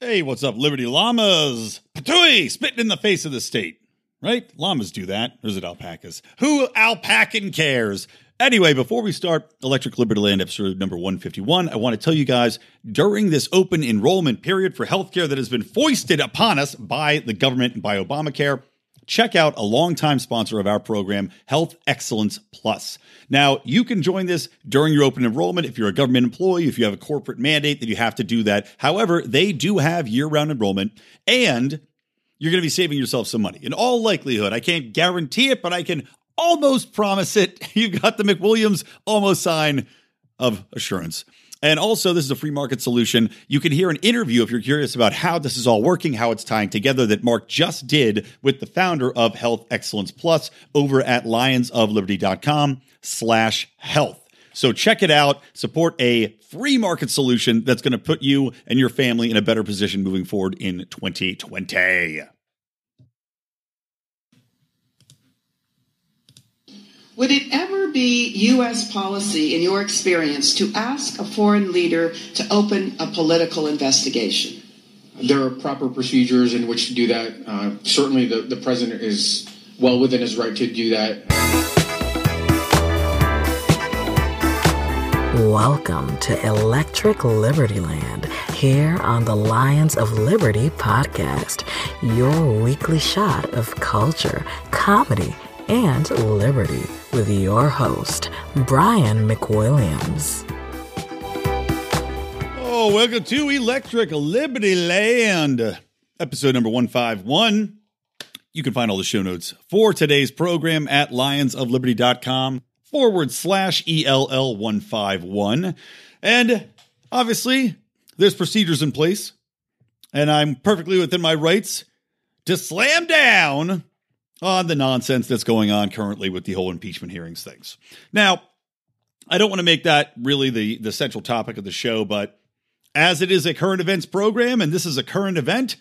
Hey, what's up, Liberty Llamas? Patooey, spitting in the face of the state. Right? Llamas do that. Or is it alpacas? Who alpacan cares? Anyway, before we start Electric Liberty Land episode number 151, I want to tell you guys during this open enrollment period for healthcare that has been foisted upon us by the government and by Obamacare, check out a longtime sponsor of our program, Health Excellence Plus. Now, you can join this during your open enrollment if you're a government employee, if you have a corporate mandate that you have to do that. However, they do have year round enrollment and you're going to be saving yourself some money. In all likelihood, I can't guarantee it, but I can almost promise it. You've got the McWilliams almost sign of assurance. And also, this is a free market solution. You can hear an interview if you're curious about how this is all working, how it's tying together that Mark just did with the founder of Health Excellence Plus over at lionsofliberty.com slash health. So check it out. Support a free market solution that's going to put you and your family in a better position moving forward in 2020. Would it ever be U.S. policy, in your experience, to ask a foreign leader to open a political investigation? There are proper procedures in which to do that. Uh, certainly, the, the president is well within his right to do that. Welcome to Electric Liberty Land here on the Lions of Liberty podcast, your weekly shot of culture, comedy, and liberty with your host, Brian McWilliams. Oh, welcome to Electric Liberty Land, episode number 151. You can find all the show notes for today's program at lionsofliberty.com forward slash ELL 151. And obviously, there's procedures in place, and I'm perfectly within my rights to slam down on the nonsense that's going on currently with the whole impeachment hearings things. Now, I don't want to make that really the, the central topic of the show, but as it is a current events program and this is a current event,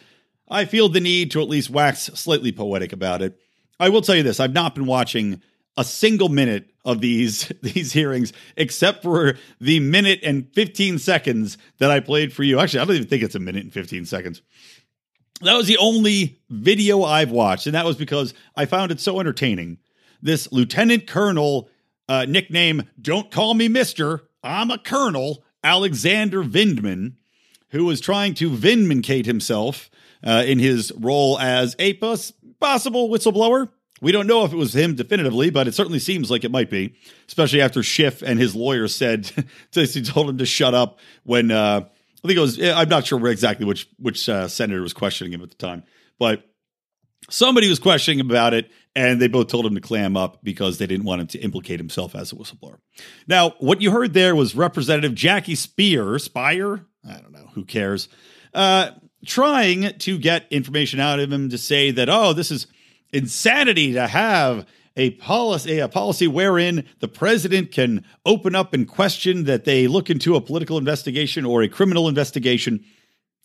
I feel the need to at least wax slightly poetic about it. I will tell you this I've not been watching a single minute of these these hearings except for the minute and 15 seconds that I played for you. Actually, I don't even think it's a minute and 15 seconds that was the only video I've watched, and that was because I found it so entertaining. This Lieutenant Colonel, uh, nickname "Don't Call Me Mister," I'm a Colonel, Alexander Vindman, who was trying to Vindmancate himself uh, in his role as a possible whistleblower. We don't know if it was him definitively, but it certainly seems like it might be, especially after Schiff and his lawyer said, he told him to shut up when uh, I think it was. I'm not sure exactly which which uh, senator was questioning him at the time, but somebody was questioning him about it, and they both told him to clam up because they didn't want him to implicate himself as a whistleblower. Now, what you heard there was Representative Jackie Speier, Spire, I don't know, who cares, uh, trying to get information out of him to say that, oh, this is insanity to have a policy a policy wherein the president can open up and question that they look into a political investigation or a criminal investigation.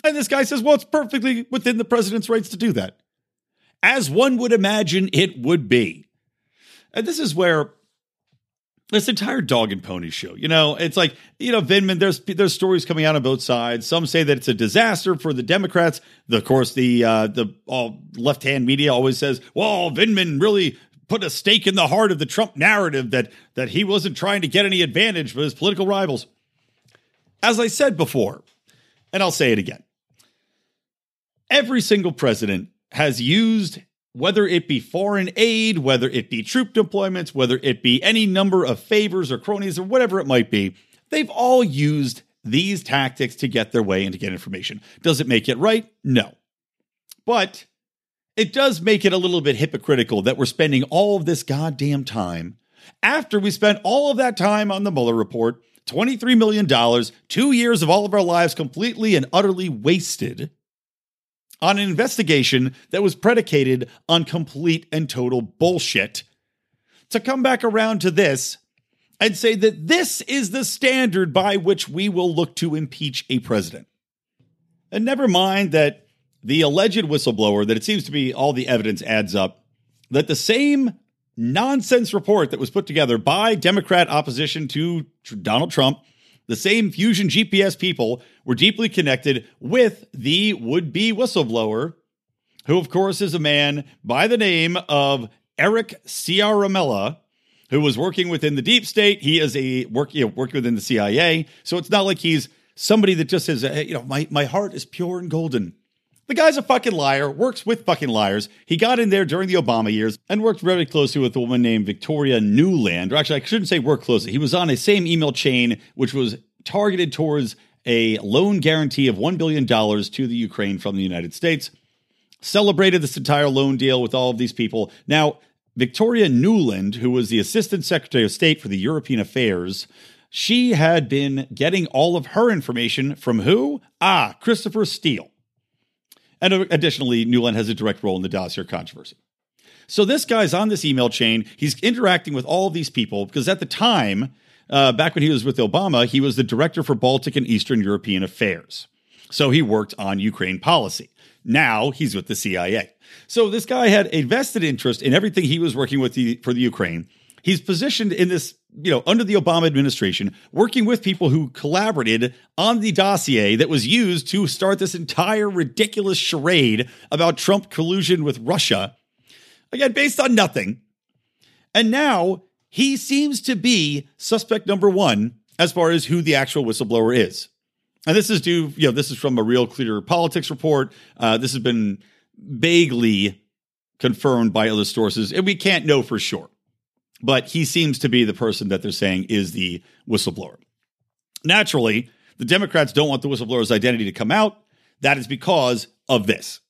And this guy says, well, it's perfectly within the president's rights to do that. As one would imagine it would be. And this is where this entire dog and pony show, you know, it's like, you know, Vindman, there's there's stories coming out on both sides. Some say that it's a disaster for the Democrats. The, of course, the uh, the all left hand media always says, well, Vindman really put a stake in the heart of the Trump narrative that that he wasn't trying to get any advantage for his political rivals. As I said before, and I'll say it again. Every single president has used whether it be foreign aid, whether it be troop deployments, whether it be any number of favors or cronies or whatever it might be, they've all used these tactics to get their way and to get information. Does it make it right? No. But it does make it a little bit hypocritical that we're spending all of this goddamn time after we spent all of that time on the Mueller report, $23 million, two years of all of our lives completely and utterly wasted on an investigation that was predicated on complete and total bullshit. To come back around to this and say that this is the standard by which we will look to impeach a president. And never mind that the alleged whistleblower that it seems to be all the evidence adds up that the same nonsense report that was put together by Democrat opposition to Donald Trump the same Fusion GPS people were deeply connected with the would be whistleblower, who, of course, is a man by the name of Eric Ciaramella, who was working within the deep state. He is a work, you know, working within the CIA. So it's not like he's somebody that just says, hey, you know, my, my heart is pure and golden. The guy's a fucking liar, works with fucking liars. He got in there during the Obama years and worked very closely with a woman named Victoria Nuland. Or actually, I shouldn't say work closely. He was on a same email chain, which was targeted towards a loan guarantee of $1 billion to the Ukraine from the United States. Celebrated this entire loan deal with all of these people. Now, Victoria Nuland, who was the Assistant Secretary of State for the European Affairs, she had been getting all of her information from who? Ah, Christopher Steele. And additionally, Nuland has a direct role in the dossier controversy. So this guy's on this email chain. He's interacting with all of these people because at the time, uh, back when he was with Obama, he was the director for Baltic and Eastern European affairs. So he worked on Ukraine policy. Now he's with the CIA. So this guy had a vested interest in everything he was working with the, for the Ukraine. He's positioned in this, you know, under the Obama administration, working with people who collaborated on the dossier that was used to start this entire ridiculous charade about Trump collusion with Russia. Again, based on nothing. And now he seems to be suspect number one as far as who the actual whistleblower is. And this is due, you know, this is from a real clear politics report. Uh, this has been vaguely confirmed by other sources, and we can't know for sure but he seems to be the person that they're saying is the whistleblower. Naturally, the Democrats don't want the whistleblower's identity to come out. That is because of this.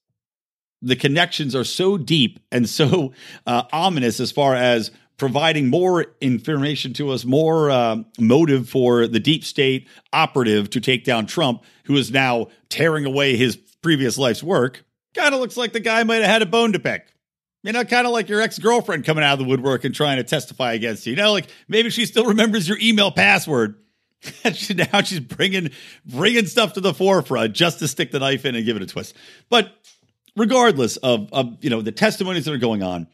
The connections are so deep and so uh, ominous as far as providing more information to us, more uh, motive for the deep state operative to take down Trump, who is now tearing away his previous life's work. Kind of looks like the guy might have had a bone to pick. You know, kind of like your ex girlfriend coming out of the woodwork and trying to testify against you. You know, like maybe she still remembers your email password. now she's bringing bringing stuff to the forefront just to stick the knife in and give it a twist. But regardless of, of you know the testimonies that are going on,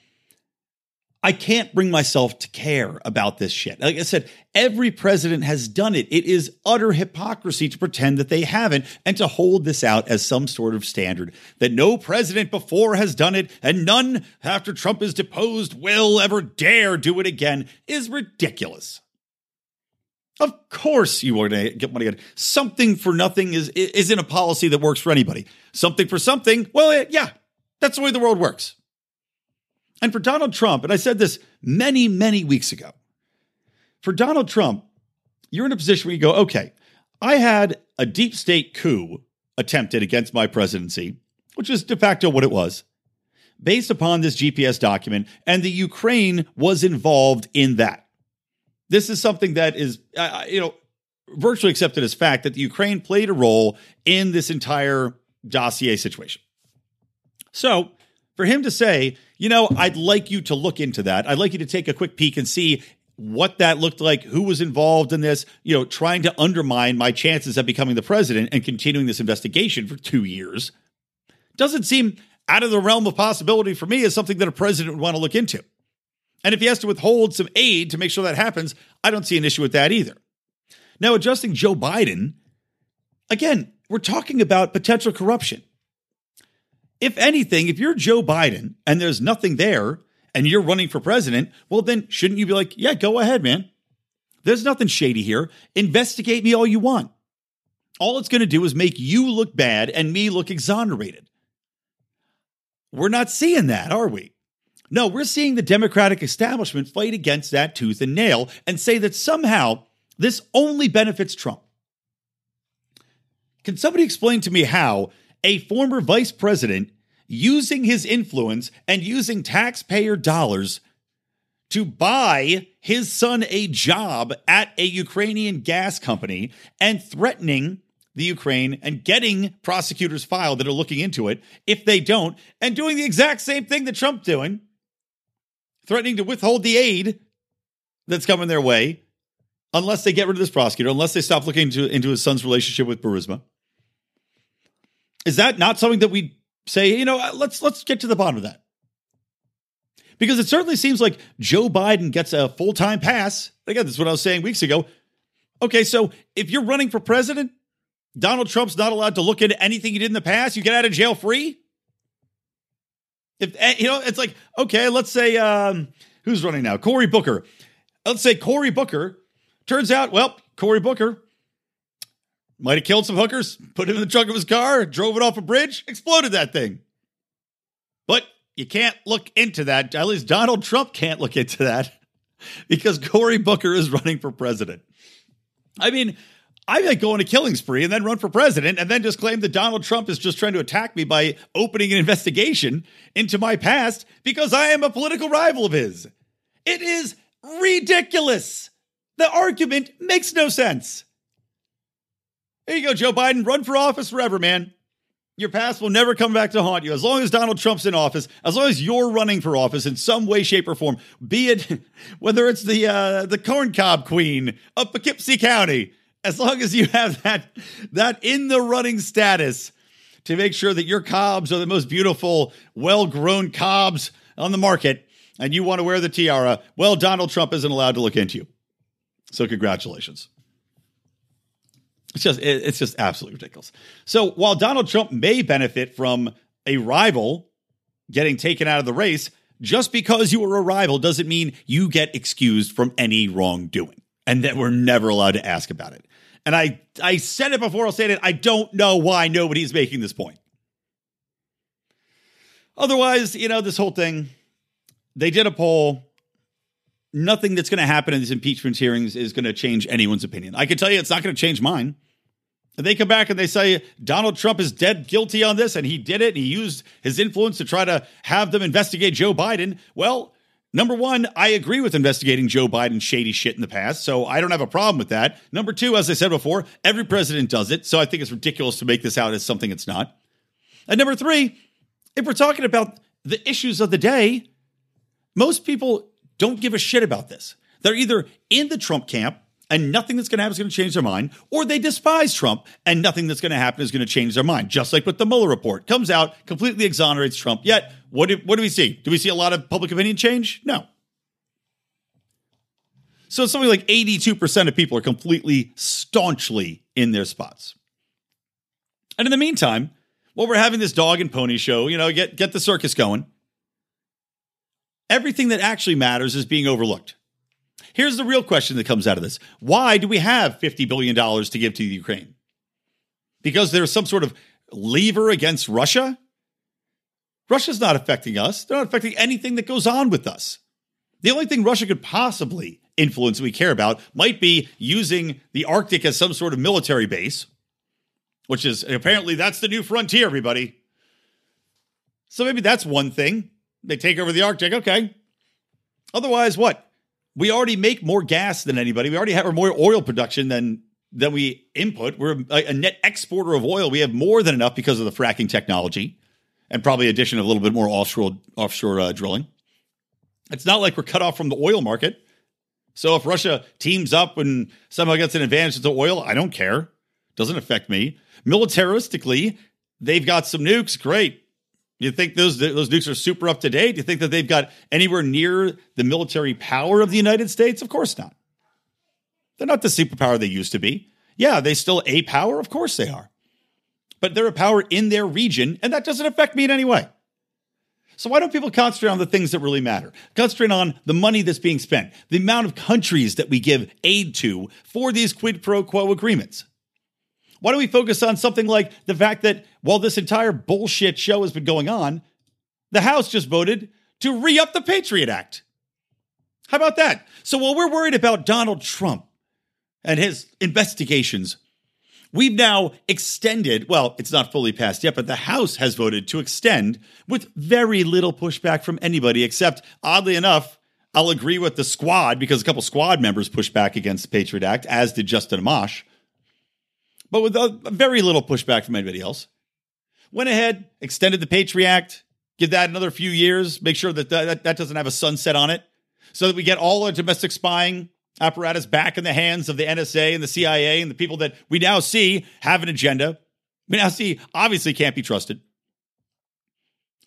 I can't bring myself to care about this shit. Like I said, every president has done it. It is utter hypocrisy to pretend that they haven't and to hold this out as some sort of standard that no president before has done it and none after Trump is deposed will ever dare do it again is ridiculous. Of course, you want to get money. Something for nothing is isn't a policy that works for anybody. Something for something. Well, yeah, that's the way the world works. And for Donald Trump, and I said this many, many weeks ago, for Donald Trump, you're in a position where you go, okay, I had a deep state coup attempted against my presidency, which is de facto what it was, based upon this GPS document, and the Ukraine was involved in that. This is something that is, uh, you know, virtually accepted as fact that the Ukraine played a role in this entire dossier situation. So for him to say, you know, I'd like you to look into that. I'd like you to take a quick peek and see what that looked like, who was involved in this, you know, trying to undermine my chances of becoming the president and continuing this investigation for two years doesn't seem out of the realm of possibility for me as something that a president would want to look into. And if he has to withhold some aid to make sure that happens, I don't see an issue with that either. Now, adjusting Joe Biden, again, we're talking about potential corruption if anything, if you're Joe Biden and there's nothing there and you're running for president, well, then shouldn't you be like, yeah, go ahead, man? There's nothing shady here. Investigate me all you want. All it's going to do is make you look bad and me look exonerated. We're not seeing that, are we? No, we're seeing the Democratic establishment fight against that tooth and nail and say that somehow this only benefits Trump. Can somebody explain to me how a former vice president using his influence and using taxpayer dollars to buy his son a job at a Ukrainian gas company and threatening the Ukraine and getting prosecutors filed that are looking into it if they don't, and doing the exact same thing that Trump's doing, threatening to withhold the aid that's coming their way unless they get rid of this prosecutor, unless they stop looking into, into his son's relationship with Burisma. Is that not something that we say, you know, let's let's get to the bottom of that? Because it certainly seems like Joe Biden gets a full-time pass. Again, that's what I was saying weeks ago. Okay, so if you're running for president, Donald Trump's not allowed to look into anything he did in the past. You get out of jail free. If eh, you know, it's like okay, let's say um, who's running now? Cory Booker. Let's say Cory Booker. Turns out, well, Cory Booker might have killed some hookers, put him in the trunk of his car, drove it off a bridge, exploded that thing. But you can't look into that. At least Donald Trump can't look into that because Cory Booker is running for president. I mean, I might go on a killing spree and then run for president and then just claim that Donald Trump is just trying to attack me by opening an investigation into my past because I am a political rival of his. It is ridiculous. The argument makes no sense. There you go, Joe Biden. Run for office forever, man. Your past will never come back to haunt you. As long as Donald Trump's in office, as long as you're running for office in some way, shape, or form, be it whether it's the uh, the corn cob queen of Poughkeepsie County, as long as you have that that in the running status to make sure that your cobs are the most beautiful, well-grown cobs on the market, and you want to wear the tiara, well, Donald Trump isn't allowed to look into you. So congratulations. It's just it's just absolutely ridiculous. So while Donald Trump may benefit from a rival getting taken out of the race, just because you are a rival doesn't mean you get excused from any wrongdoing and that we're never allowed to ask about it. And I I said it before, I'll say it. I don't know why nobody's making this point. Otherwise, you know, this whole thing, they did a poll. Nothing that's going to happen in these impeachment hearings is going to change anyone's opinion. I can tell you it's not going to change mine. And they come back and they say Donald Trump is dead guilty on this and he did it. and he used his influence to try to have them investigate Joe Biden. Well, number one, I agree with investigating Joe Biden's shady shit in the past. So I don't have a problem with that. Number two, as I said before, every president does it. So I think it's ridiculous to make this out as something it's not. And number three, if we're talking about the issues of the day, most people don't give a shit about this. They're either in the Trump camp and nothing that's going to happen is going to change their mind, or they despise Trump and nothing that's going to happen is going to change their mind. Just like with the Mueller report comes out, completely exonerates Trump. Yet, what do, what do we see? Do we see a lot of public opinion change? No. So something like 82% of people are completely staunchly in their spots. And in the meantime, while we're having this dog and pony show, you know, get, get the circus going, everything that actually matters is being overlooked. Here's the real question that comes out of this Why do we have $50 billion to give to the Ukraine? Because there's some sort of lever against Russia? Russia's not affecting us. They're not affecting anything that goes on with us. The only thing Russia could possibly influence we care about might be using the Arctic as some sort of military base, which is apparently that's the new frontier, everybody. So maybe that's one thing. They take over the Arctic, okay. Otherwise, what? we already make more gas than anybody. We already have more oil production than than we input. We're a, a net exporter of oil. We have more than enough because of the fracking technology, and probably addition of a little bit more offshore offshore uh, drilling. It's not like we're cut off from the oil market. So if Russia teams up and somehow gets an advantage to oil, I don't care. Doesn't affect me. Militaristically, they've got some nukes. Great. Do you think those those nukes are super up to date? Do you think that they've got anywhere near the military power of the United States? Of course not. They're not the superpower they used to be. Yeah, they still a power? Of course they are. But they're a power in their region, and that doesn't affect me in any way. So why don't people concentrate on the things that really matter? Concentrate on the money that's being spent, the amount of countries that we give aid to for these quid pro quo agreements. Why don't we focus on something like the fact that while this entire bullshit show has been going on, the House just voted to re up the Patriot Act? How about that? So while we're worried about Donald Trump and his investigations, we've now extended, well, it's not fully passed yet, but the House has voted to extend with very little pushback from anybody, except, oddly enough, I'll agree with the squad because a couple squad members pushed back against the Patriot Act, as did Justin Amash but with very little pushback from anybody else. Went ahead, extended the Patriot Act, give that another few years, make sure that that, that doesn't have a sunset on it, so that we get all our domestic spying apparatus back in the hands of the NSA and the CIA and the people that we now see have an agenda. We now see obviously can't be trusted.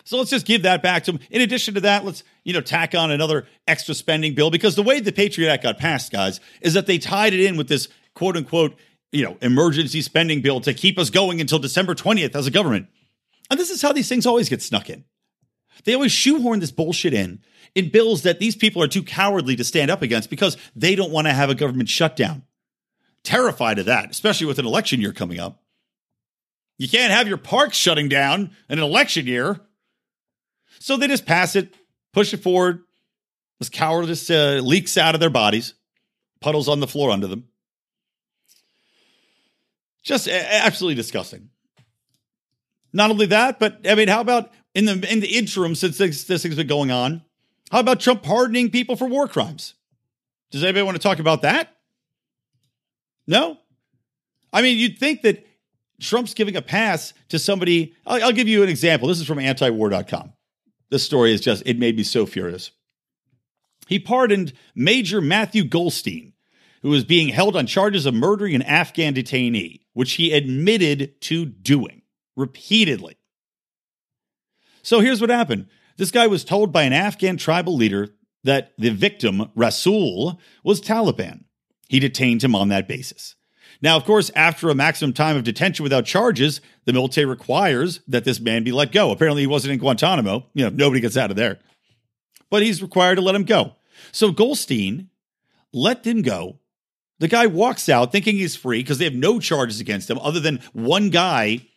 So let's just give that back to them. In addition to that, let's, you know, tack on another extra spending bill because the way the Patriot Act got passed, guys, is that they tied it in with this quote unquote, you know, emergency spending bill to keep us going until December 20th as a government. And this is how these things always get snuck in. They always shoehorn this bullshit in in bills that these people are too cowardly to stand up against because they don't want to have a government shutdown. Terrified of that, especially with an election year coming up. You can't have your parks shutting down in an election year. So they just pass it, push it forward. This cowardice uh, leaks out of their bodies, puddles on the floor under them. Just absolutely disgusting. Not only that, but I mean, how about in the in the interim since this, this thing's been going on? How about Trump pardoning people for war crimes? Does anybody want to talk about that? No. I mean, you'd think that Trump's giving a pass to somebody. I'll, I'll give you an example. This is from antiwar.com. This story is just, it made me so furious. He pardoned Major Matthew Golsteyn, who was being held on charges of murdering an Afghan detainee, which he admitted to doing repeatedly. So here's what happened this guy was told by an Afghan tribal leader that the victim, Rasul, was Taliban. He detained him on that basis. Now, of course, after a maximum time of detention without charges, the military requires that this man be let go. Apparently, he wasn't in Guantanamo. You know, nobody gets out of there. But he's required to let him go. So Golsteyn let him go. The guy walks out thinking he's free because they have no charges against him other than one guy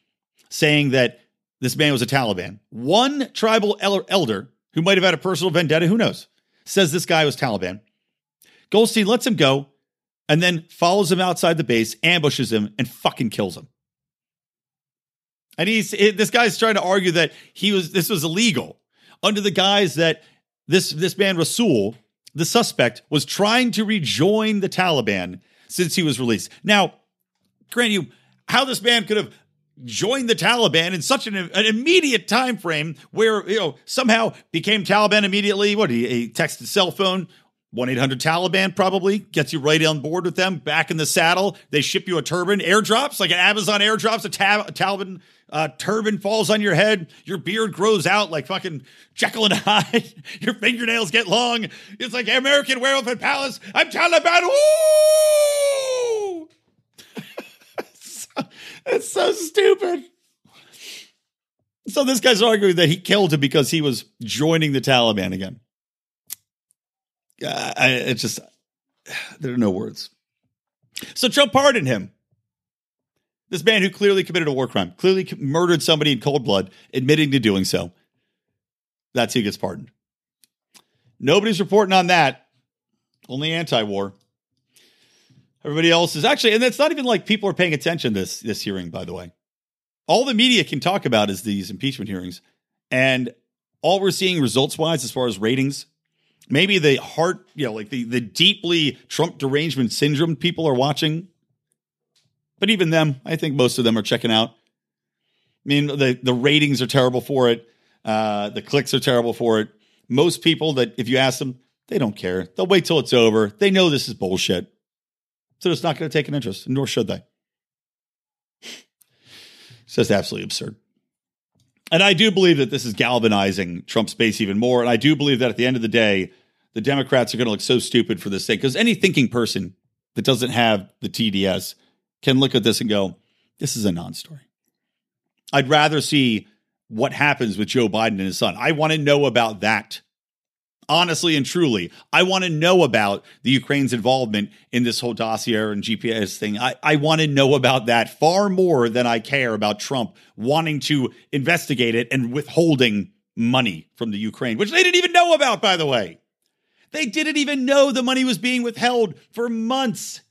saying that this man was a Taliban. One tribal elder who might have had a personal vendetta, who knows, says this guy was Taliban. Golsteyn lets him go and then follows him outside the base, ambushes him, and fucking kills him. And he's this guy's trying to argue that he was this was illegal under the guise that this this man Rasul, the suspect, was trying to rejoin the Taliban since he was released. Now, grant you how this man could have joined the Taliban in such an, an, immediate time frame where you know somehow became Taliban immediately. What he, he texted cell phone. 1 800 Taliban probably gets you right on board with them, back in the saddle. They ship you a turban, airdrops, like an Amazon airdrops, a, a Taliban uh, turban falls on your head. Your beard grows out like fucking Jekyll and Hyde. your fingernails get long. It's like American Werewolf in Palace. I'm Taliban. It's so stupid. So this guy's arguing that he killed him because he was joining the Taliban again. Uh, I, it's just there are no words. So Trump pardoned him. This man who clearly committed a war crime, clearly murdered somebody in cold blood, admitting to doing so. That's who gets pardoned. Nobody's reporting on that. Only anti-war. Everybody else is actually, and it's not even like people are paying attention this this hearing. By the way, all the media can talk about is these impeachment hearings, and all we're seeing results wise, as far as ratings, maybe the heart, you know, like the the deeply Trump derangement syndrome people are watching. But even them, I think most of them are checking out. I mean, the the ratings are terrible for it. Uh, the clicks are terrible for it. Most people that, if you ask them, they don't care. They'll wait till it's over. They know this is bullshit. So it's not going to take an interest, nor should they. It's just absolutely absurd. And I do believe that this is galvanizing Trump's base even more. And I do believe that at the end of the day, the Democrats are going to look so stupid for this thing because any thinking person that doesn't have the TDS can look at this and go, this is a non story. I'd rather see what happens with Joe Biden and his son. I want to know about that honestly and truly, I want to know about the Ukraine's involvement in this whole dossier and GPS thing. I, I want to know about that far more than I care about Trump wanting to investigate it and withholding money from the Ukraine, which they didn't even know about, by the way. They didn't even know the money was being withheld for months.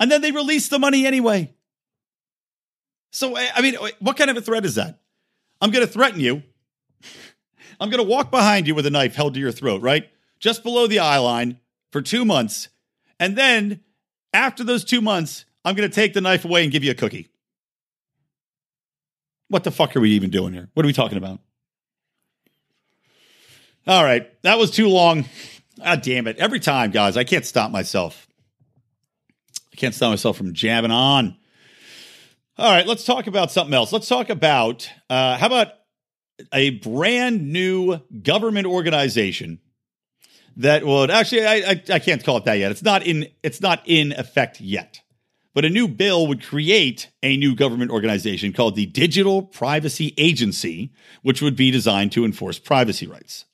And then they released the money anyway. So, I mean, what kind of a threat is that? I'm going to threaten you I'm going to walk behind you with a knife held to your throat, right? Just below the eye line for two months. And then after those two months, I'm going to take the knife away and give you a cookie. What the fuck are we even doing here? What are we talking about? All right. That was too long. Ah, damn it. Every time, guys, I can't stop myself. I can't stop myself from jabbing on. All right, let's talk about something else. Let's talk about uh, how about a brand new government organization that would actually I, I, I can't call it that yet. It's not in it's not in effect yet. but a new bill would create a new government organization called the Digital Privacy Agency, which would be designed to enforce privacy rights.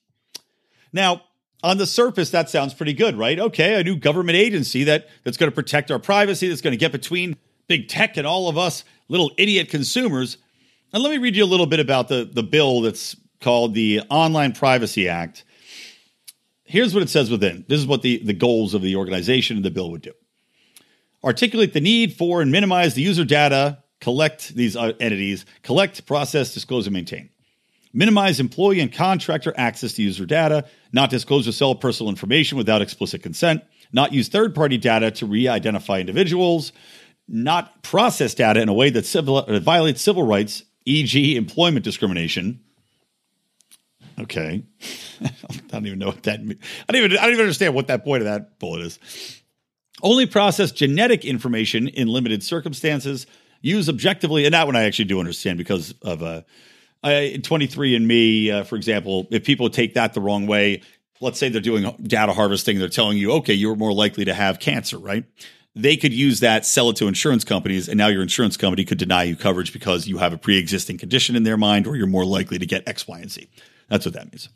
Now, on the surface, that sounds pretty good, right? Okay, a new government agency that, that's going to protect our privacy, that's going to get between big tech and all of us little idiot consumers. And let me read you a little bit about the, the bill that's called the Online Privacy Act. Here's what it says within. This is what the, the goals of the organization and the bill would do. Articulate the need for and minimize the user data, collect these uh, entities, collect, process, disclose, and maintain. Minimize employee and contractor access to user data, not disclose or sell personal information without explicit consent, not use third party data to re identify individuals, not process data in a way that civil, uh, violates civil rights, e.g., employment discrimination. Okay, I don't even know what that. Means. I don't even. I don't even understand what that point of that bullet is. Only process genetic information in limited circumstances. Use objectively, and that one I actually do understand because of uh, 23andMe, uh, for example. If people take that the wrong way, let's say they're doing data harvesting, they're telling you, okay, you're more likely to have cancer, right? They could use that, sell it to insurance companies, and now your insurance company could deny you coverage because you have a pre existing condition in their mind or you're more likely to get X, Y, and Z. That's what that means.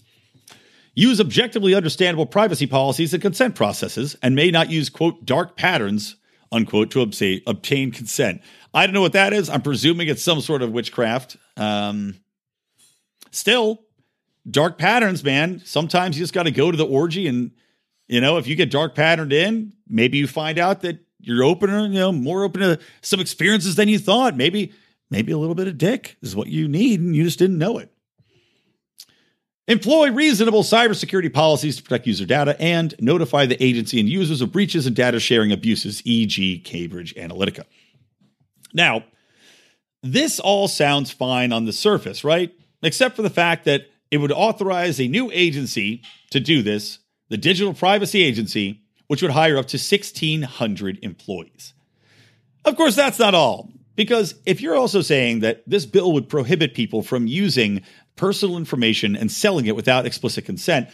Use objectively understandable privacy policies and consent processes and may not use, quote, dark patterns, unquote, to obtain, obtain consent. I don't know what that is. I'm presuming it's some sort of witchcraft. Um, still, dark patterns, man. Sometimes you just got to go to the orgy and, you know, if you get dark patterned in, maybe you find out that you're open, you know, more open to some experiences than you thought. Maybe, maybe a little bit of dick is what you need, and you just didn't know it. Employ reasonable cybersecurity policies to protect user data and notify the agency and users of breaches and data sharing abuses, e.g., Cambridge Analytica. Now, this all sounds fine on the surface, right? Except for the fact that it would authorize a new agency to do this, the Digital Privacy Agency, which would hire up to 1,600 employees. Of course, that's not all, because if you're also saying that this bill would prohibit people from using personal information and selling it without explicit consent,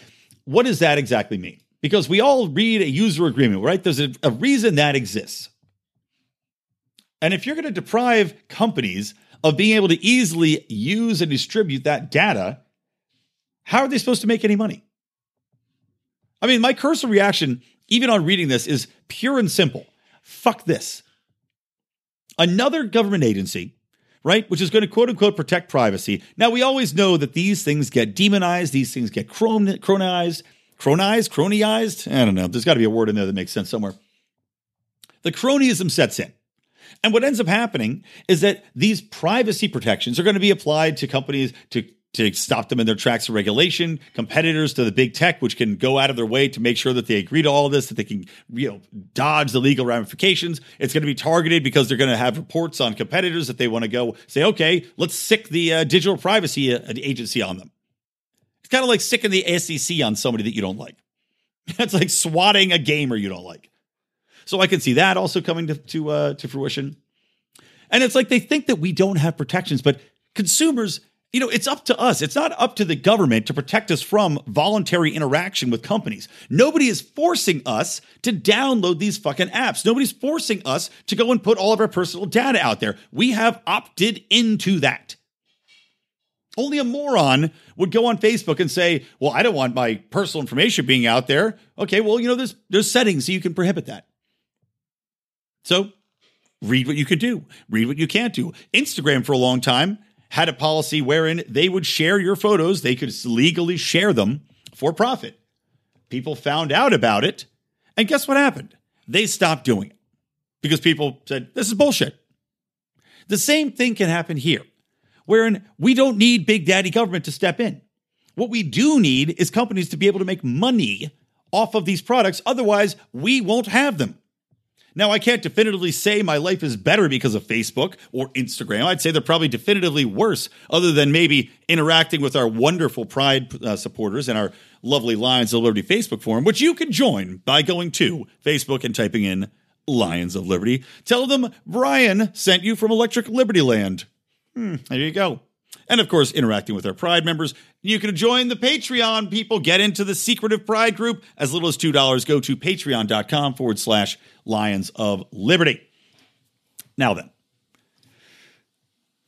what does that exactly mean? Because we all read a user agreement, right? There's a, a reason that exists. And if you're going to deprive companies of being able to easily use and distribute that data, how are they supposed to make any money? I mean, my cursor reaction even on reading this, is pure and simple. Fuck this. Another government agency, right, which is going to quote unquote protect privacy. Now, we always know that these things get demonized, these things get chronized, chronized, cronyized. I don't know. There's got to be a word in there that makes sense somewhere. The cronyism sets in. And what ends up happening is that these privacy protections are going to be applied to companies to to stop them in their tracks of regulation, competitors to the big tech, which can go out of their way to make sure that they agree to all of this, that they can you know dodge the legal ramifications. It's going to be targeted because they're going to have reports on competitors that they want to go say, okay, let's sick the uh, digital privacy uh, agency on them. It's kind of like sicking the SEC on somebody that you don't like. It's like swatting a gamer you don't like. So I can see that also coming to to, uh, to fruition. And it's like they think that we don't have protections, but consumers you know, it's up to us. It's not up to the government to protect us from voluntary interaction with companies. Nobody is forcing us to download these fucking apps. Nobody's forcing us to go and put all of our personal data out there. We have opted into that. Only a moron would go on Facebook and say, "Well, I don't want my personal information being out there." Okay, well, you know, there's there's settings so you can prohibit that. So, read what you could do, read what you can't do. Instagram for a long time had a policy wherein they would share your photos, they could legally share them for profit. People found out about it, and guess what happened? They stopped doing it because people said, This is bullshit. The same thing can happen here, wherein we don't need big daddy government to step in. What we do need is companies to be able to make money off of these products. Otherwise, we won't have them. Now, I can't definitively say my life is better because of Facebook or Instagram. I'd say they're probably definitively worse, other than maybe interacting with our wonderful Pride uh, supporters and our lovely Lions of Liberty Facebook forum, which you can join by going to Facebook and typing in Lions of Liberty. Tell them Brian sent you from Electric Liberty Land. Hmm, there you go and of course, interacting with our Pride members. You can join the Patreon people, get into the secretive Pride group. As little as $2, go to patreon.com forward slash Lions of Liberty. Now then,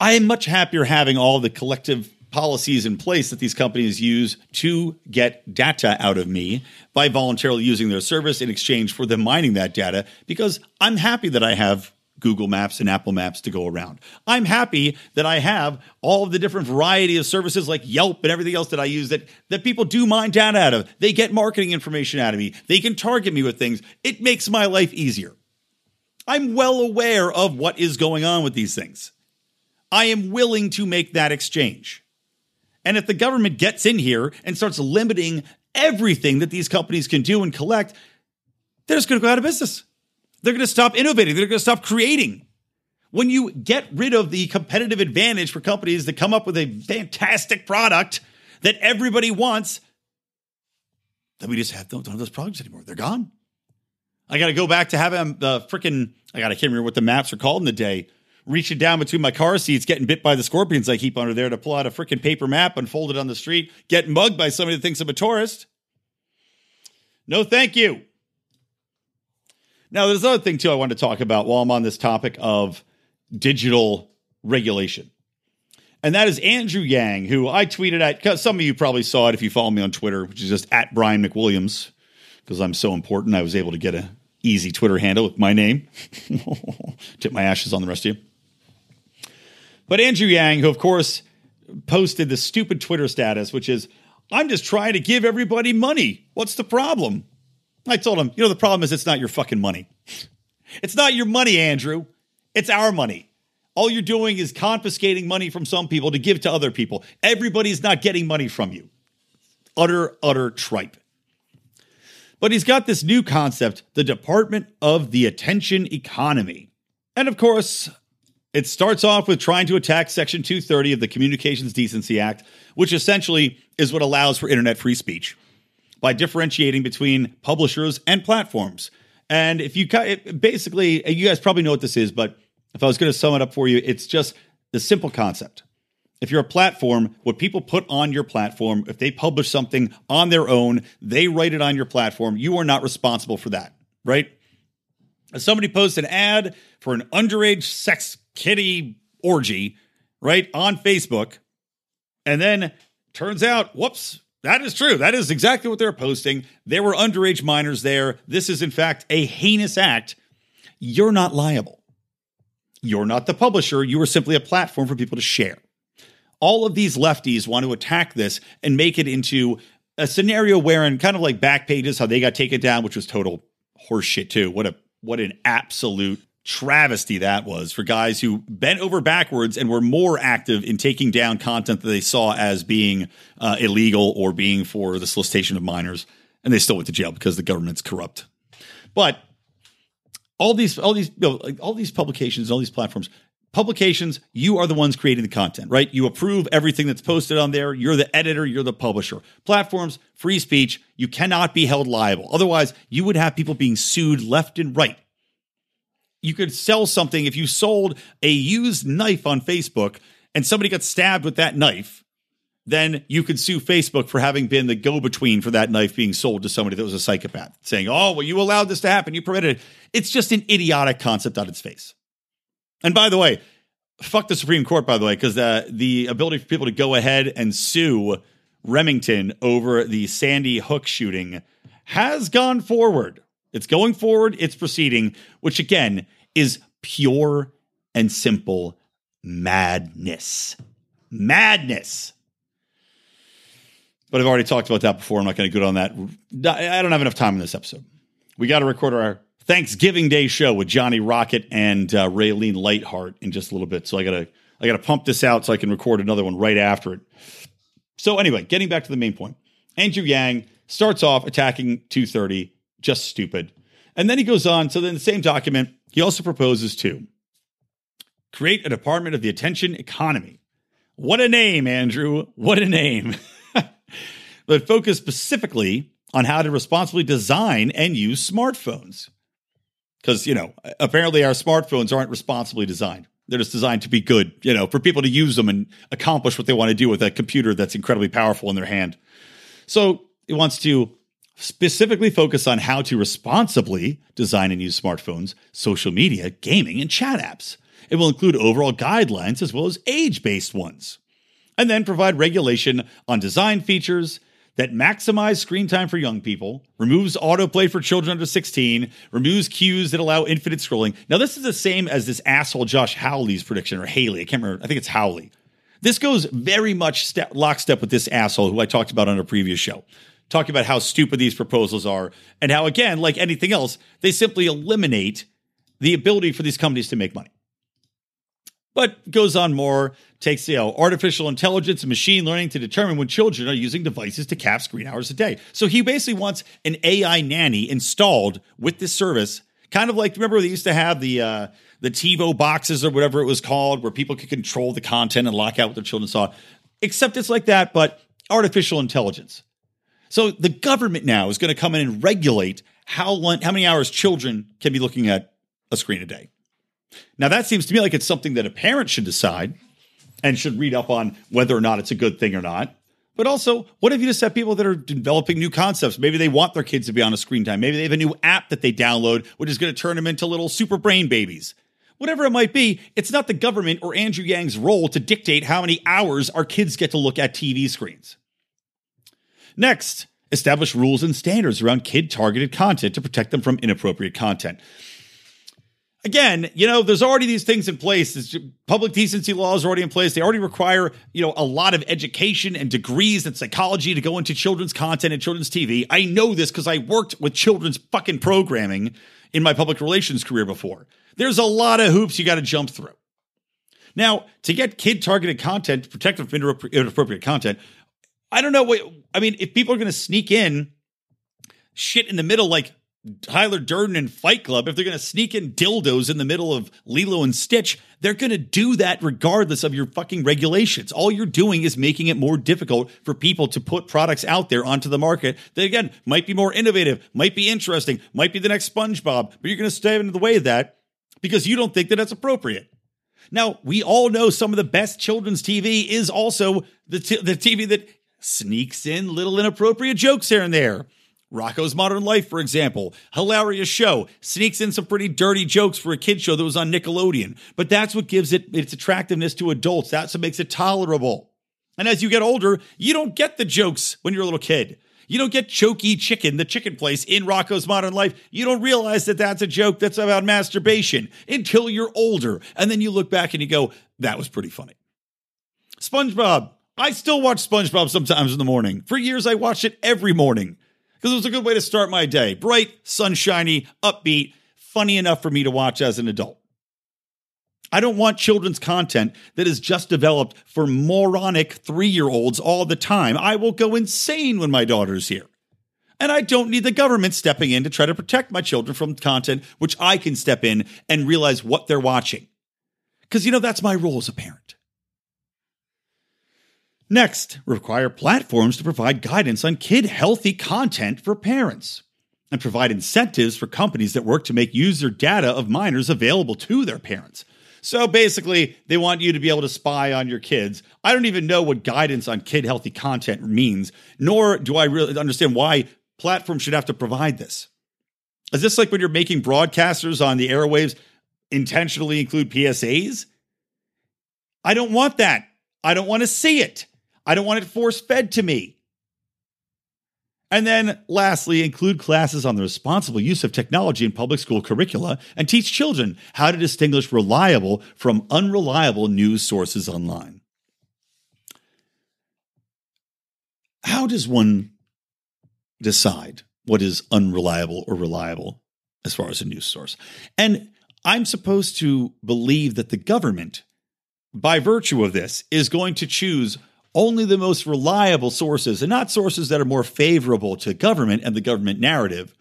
I am much happier having all the collective policies in place that these companies use to get data out of me by voluntarily using their service in exchange for them mining that data because I'm happy that I have Google Maps and Apple Maps to go around. I'm happy that I have all of the different variety of services like Yelp and everything else that I use that that people do mine data out of. They get marketing information out of me. They can target me with things. It makes my life easier. I'm well aware of what is going on with these things. I am willing to make that exchange. And if the government gets in here and starts limiting everything that these companies can do and collect, they're just going to go out of business. They're going to stop innovating. They're going to stop creating. When you get rid of the competitive advantage for companies that come up with a fantastic product that everybody wants, then we just have, don't, have those products anymore. They're gone. I got to go back to having um, the freaking, I got to can't remember what the maps are called in the day reaching down between my car seats, getting bit by the scorpions I keep under there to pull out a freaking paper map and fold it on the street, get mugged by somebody that thinks I'm a tourist. No, thank you. Now, there's another thing too I want to talk about while I'm on this topic of digital regulation. And that is Andrew Yang, who I tweeted at. Some of you probably saw it if you follow me on Twitter, which is just at Brian McWilliams, because I'm so important. I was able to get a easy Twitter handle with my name. Tip my ashes on the rest of you. But Andrew Yang, who of course posted the stupid Twitter status, which is, I'm just trying to give everybody money. What's the problem? I told him, you know, the problem is it's not your fucking money. It's not your money, Andrew. It's our money. All you're doing is confiscating money from some people to give to other people. Everybody's not getting money from you. Utter, utter tripe. But he's got this new concept, the Department of the Attention Economy. And of course, it starts off with trying to attack Section 230 of the Communications Decency Act, which essentially is what allows for internet free speech by differentiating between publishers and platforms. And if you basically, uh, you guys probably know what this is, but if I was going to sum it up for you, it's just the simple concept. If you're a platform, what people put on your platform, if they publish something on their own, they write it on your platform, you are not responsible for that, right? If somebody posts an ad for an underage sex kitty orgy, right, on Facebook. And then turns out, whoops, that is true. That is exactly what they're posting. There were underage minors there. This is, in fact, a heinous act. You're not liable. You're not the publisher. You are simply a platform for people to share. All of these lefties want to attack this and make it into a scenario wherein, kind of like Backpages, how they got taken down, which was total horseshit too. What a what an absolute travesty that was for guys who bent over backwards and were more active in taking down content that they saw as being uh, illegal or being for the solicitation of minors, and they still went to jail because the government's corrupt. But all these, all these, you know, all these publications, all these platforms, publications, you are the ones creating the content, right? You approve everything that's posted on there. You're the editor, you're the publisher. Platforms, free speech, you cannot be held liable. Otherwise, you would have people being sued left and right you could sell something if you sold a used knife on Facebook and somebody got stabbed with that knife, then you could sue Facebook for having been the go between for that knife being sold to somebody that was a psychopath, saying, oh, well, you allowed this to happen, you permitted it. It's just an idiotic concept on its face. And by the way, fuck the Supreme Court, by the way, because uh, the ability for people to go ahead and sue Remington over the Sandy Hook shooting has gone forward. It's going forward, it's proceeding, which again is pure and simple madness. Madness. But I've already talked about that before. I'm not going to go on that. I don't have enough time in this episode. We got to record our Thanksgiving Day show with Johnny Rocket and uh, Raylene Lightheart in just a little bit. So I got to I got to pump this out so I can record another one right after it. So anyway, getting back to the main point, Andrew Yang starts off attacking 230 just stupid. And then he goes on. So then the same document, he also proposes to create a department of the attention economy. What a name, Andrew. What a name. but focus specifically on how to responsibly design and use smartphones. Because, you know, apparently our smartphones aren't responsibly designed. They're just designed to be good, you know, for people to use them and accomplish what they want to do with a computer that's incredibly powerful in their hand. So he wants to specifically focus on how to responsibly design and use smartphones, social media, gaming, and chat apps. It will include overall guidelines as well as age based ones. And then provide regulation on design features that maximize screen time for young people, removes autoplay for children under 16, removes cues that allow infinite scrolling. Now, this is the same as this asshole Josh Hawley's prediction, or Haley. I can't remember. I think it's Howley. This goes very much step, lockstep with this asshole who I talked about on a previous show talking about how stupid these proposals are and how, again, like anything else, they simply eliminate the ability for these companies to make money. But goes on more, takes you know artificial intelligence and machine learning to determine when children are using devices to cap screen hours a day. So he basically wants an AI nanny installed with this service, kind of like remember they used to have the uh, the TiVo boxes or whatever it was called, where people could control the content and lock out what their children saw. Except it's like that, but artificial intelligence. So the government now is going to come in and regulate how long, how many hours children can be looking at a screen a day. Now that seems to me like it's something that a parent should decide and should read up on whether or not it's a good thing or not. But also, what if you just have people that are developing new concepts? Maybe they want their kids to be on a screen time. Maybe they have a new app that they download, which is going to turn them into little super brain babies. Whatever it might be, it's not the government or Andrew Yang's role to dictate how many hours our kids get to look at TV screens. Next, establish rules and standards around kid targeted content to protect them from inappropriate content. Again, you know, there's already these things in place. public decency laws are already in place. They already require, you know, a lot of education and degrees in psychology to go into children's content and children's TV. I know this because I worked with children's fucking programming in my public relations career before. There's a lot of hoops you got to jump through. Now, to get kid targeted content, protect them from inappropriate content, I don't know what I mean. If people are going to sneak in shit in the middle, like Tyler Durden and Fight Club, if they're going to sneak in dildos in the middle of Lilo and Stitch, they're going to do that regardless of your fucking regulations. All you're doing is making it more difficult for people to put products out there onto the market that, again, might be more innovative, might be interesting, might be the next SpongeBob, but you're going to stay in the way of that because you don't think that that's appropriate. Now, we all know some of the best children's TV is also the, t- the TV that sneaks in little inappropriate jokes here and there. Rocko's Modern Life, for example, hilarious show, sneaks in some pretty dirty jokes for a kid show that was on Nickelodeon. But that's what gives it its attractiveness to adults. That's what makes it tolerable. And as you get older, you don't get the jokes when you're a little kid. You don't get Chokey Chicken, the chicken place in Rocko's Modern Life. You don't realize that that's a joke that's about masturbation until you're older. And then you look back and you go, that was pretty funny. SpongeBob, I still watch SpongeBob sometimes in the morning. For years, I watched it every morning because it was a good way to start my day. Bright, sunshiny, upbeat, funny enough for me to watch as an adult. I don't want children's content that is just developed for moronic three year olds all the time. I will go insane when my daughter's here. And I don't need the government stepping in to try to protect my children from content which I can step in and realize what they're watching. Because, you know, that's my role as a parent. Next, require platforms to provide guidance on kid healthy content for parents and provide incentives for companies that work to make user data of minors available to their parents. So basically, they want you to be able to spy on your kids. I don't even know what guidance on kid healthy content means, nor do I really understand why platforms should have to provide this. Is this like when you're making broadcasters on the airwaves intentionally include PSAs? I don't want that. I don't want to see it. I don't want it force fed to me. And then, lastly, include classes on the responsible use of technology in public school curricula and teach children how to distinguish reliable from unreliable news sources online. How does one decide what is unreliable or reliable as far as a news source? And I'm supposed to believe that the government, by virtue of this, is going to choose only the most reliable sources and not sources that are more favorable to government and the government narrative,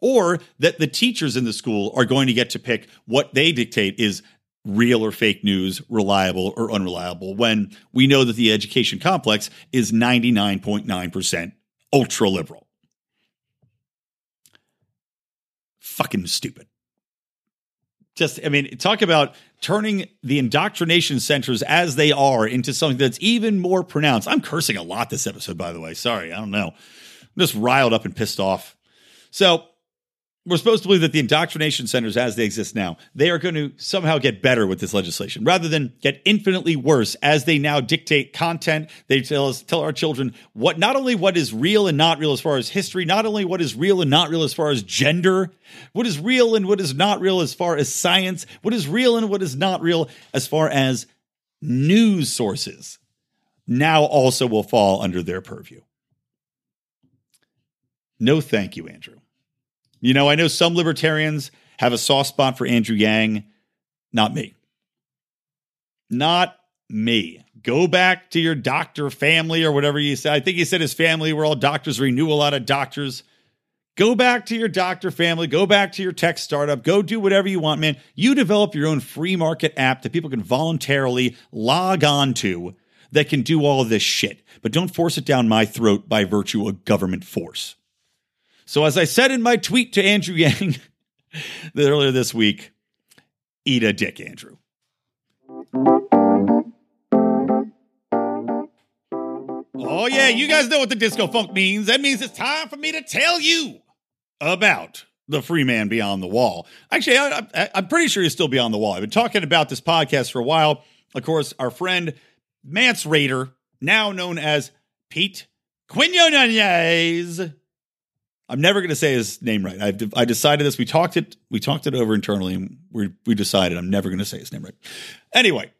or that the teachers in the school are going to get to pick what they dictate is real or fake news, reliable or unreliable, when we know that the education complex is 99.9% ultra liberal. Fucking stupid just i mean talk about turning the indoctrination centers as they are into something that's even more pronounced. I'm cursing a lot this episode by the way. Sorry i don't know. I'm just riled up and pissed off. So we're supposed to believe that the indoctrination centers as they exist now, they are going to somehow get better with this legislation rather than get infinitely worse as they now dictate content. They tell us, tell our children what, not only what is real and not real as far as history, not only what is real and not real as far as gender, what is real and what is not real as far as science, what is real and what is not real as far as news sources now also will fall under their purview. No, thank you, Andrew. You know, I know some libertarians have a soft spot for Andrew Yang. Not me. Not me. Go back to your doctor family or whatever you said. I think he said his family were all doctors, or he knew a lot of doctors. Go back to your doctor family. Go back to your tech startup. Go do whatever you want, man. You develop your own free market app that people can voluntarily log on to that can do all of this shit. But don't force it down my throat by virtue of government force. So, as I said in my tweet to Andrew Yang earlier this week, eat a dick, Andrew. Oh, yeah, you guys know what the disco funk means. That means it's time for me to tell you about the free man beyond the wall. Actually, I, am pretty sure he's still beyond the wall. I've been talking about this podcast for a while. Of course, our friend Mance Rayder, now known as Pete Quinones, I'm never going to say his name right. I've I decided this. We talked it. We talked it over internally, and we we decided I'm never going to say his name right. Anyway,